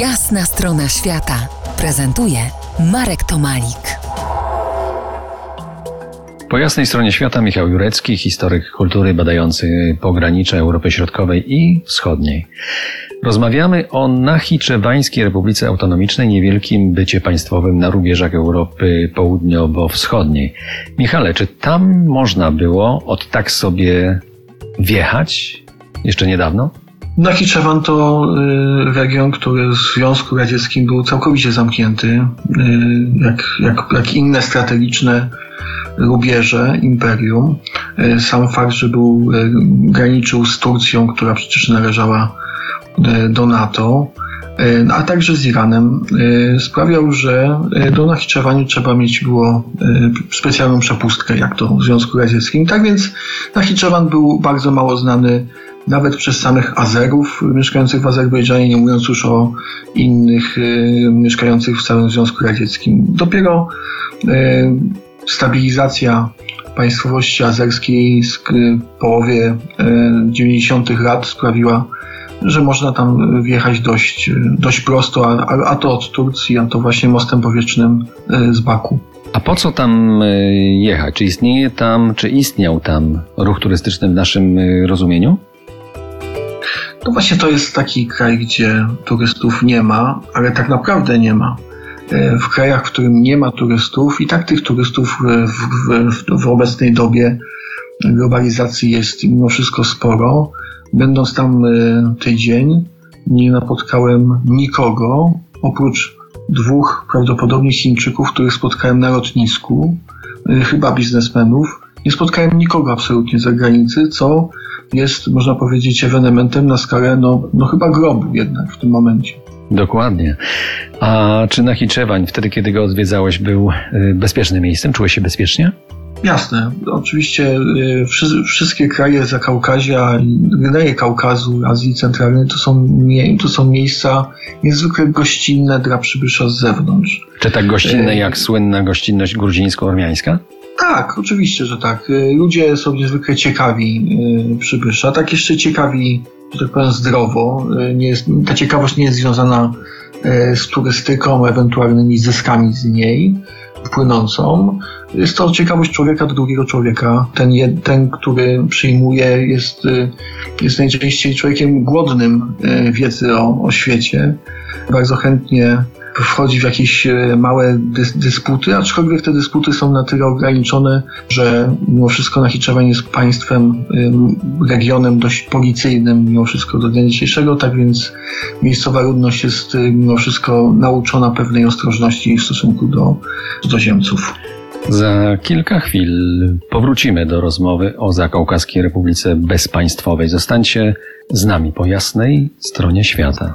Jasna strona świata prezentuje Marek Tomalik. Po jasnej stronie świata Michał Jurecki, historyk kultury badający pogranicze Europy Środkowej i Wschodniej. Rozmawiamy o Nachiczewańskiej Republice Autonomicznej, niewielkim bycie państwowym na rubieżach Europy Południowo-Wschodniej. Michale, czy tam można było od tak sobie wjechać jeszcze niedawno? Nachiczewan to y, region, który w Związku Radzieckim był całkowicie zamknięty, y, jak, jak, jak inne strategiczne rubieże imperium. Y, sam fakt, że był graniczył z Turcją, która przecież należała do NATO, a także z Iranem, sprawiał, że do Nachiczewaniu trzeba mieć było specjalną przepustkę, jak to w Związku Radzieckim. Tak więc Nachiczewan był bardzo mało znany nawet przez samych Azerów mieszkających w Azerbejdżanie, nie mówiąc już o innych y, mieszkających w całym Związku Radzieckim. Dopiero y, stabilizacja państwowości azerskiej y, połowie y, 90. lat sprawiła, że można tam wjechać dość, dość prosto, a, a to od Turcji, a to właśnie mostem powietrznym y, z Baku. A po co tam y, jechać? Czy istnieje tam, czy istniał tam ruch turystyczny w naszym y, rozumieniu? No właśnie to jest taki kraj, gdzie turystów nie ma, ale tak naprawdę nie ma. E, w krajach, w którym nie ma turystów, i tak tych turystów w, w, w obecnej dobie globalizacji jest mimo wszystko sporo. Będąc tam e, tydzień, nie napotkałem nikogo oprócz dwóch prawdopodobnie Chińczyków, których spotkałem na lotnisku, e, chyba biznesmenów. Nie spotkałem nikogo absolutnie z zagranicy, co jest, można powiedzieć, ewenementem na skalę, no, no chyba grobu jednak w tym momencie. Dokładnie. A czy Nachiczewań, wtedy kiedy go odwiedzałeś, był y, bezpiecznym miejscem? Czułeś się bezpiecznie? Jasne. Oczywiście y, wszystkie kraje Zakaukazia kraje Kaukazu, Azji Centralnej to są, to są miejsca niezwykle gościnne dla przybysza z zewnątrz. Czy tak gościnne y, jak słynna gościnność gruzińsko-ormiańska? Tak, oczywiście, że tak. Y, ludzie są niezwykle ciekawi przybysza, tak jeszcze ciekawi, że tak powiem, zdrowo. Nie jest, ta ciekawość nie jest związana z turystyką, ewentualnymi zyskami z niej płynącą. Jest to ciekawość człowieka do drugiego człowieka. Ten, ten który przyjmuje, jest, jest najczęściej człowiekiem głodnym wiedzy o, o świecie. Bardzo chętnie wchodzi w jakieś e, małe dys dysputy, aczkolwiek te dysputy są na tyle ograniczone, że mimo wszystko Nachiczewań jest państwem, regionem dość policyjnym mimo wszystko do dnia dzisiejszego, tak więc miejscowa ludność jest mimo wszystko nauczona pewnej ostrożności w stosunku do cudzoziemców. Za kilka chwil powrócimy do rozmowy o Zakaukaskiej Republice Bezpaństwowej. Zostańcie z nami po jasnej stronie świata.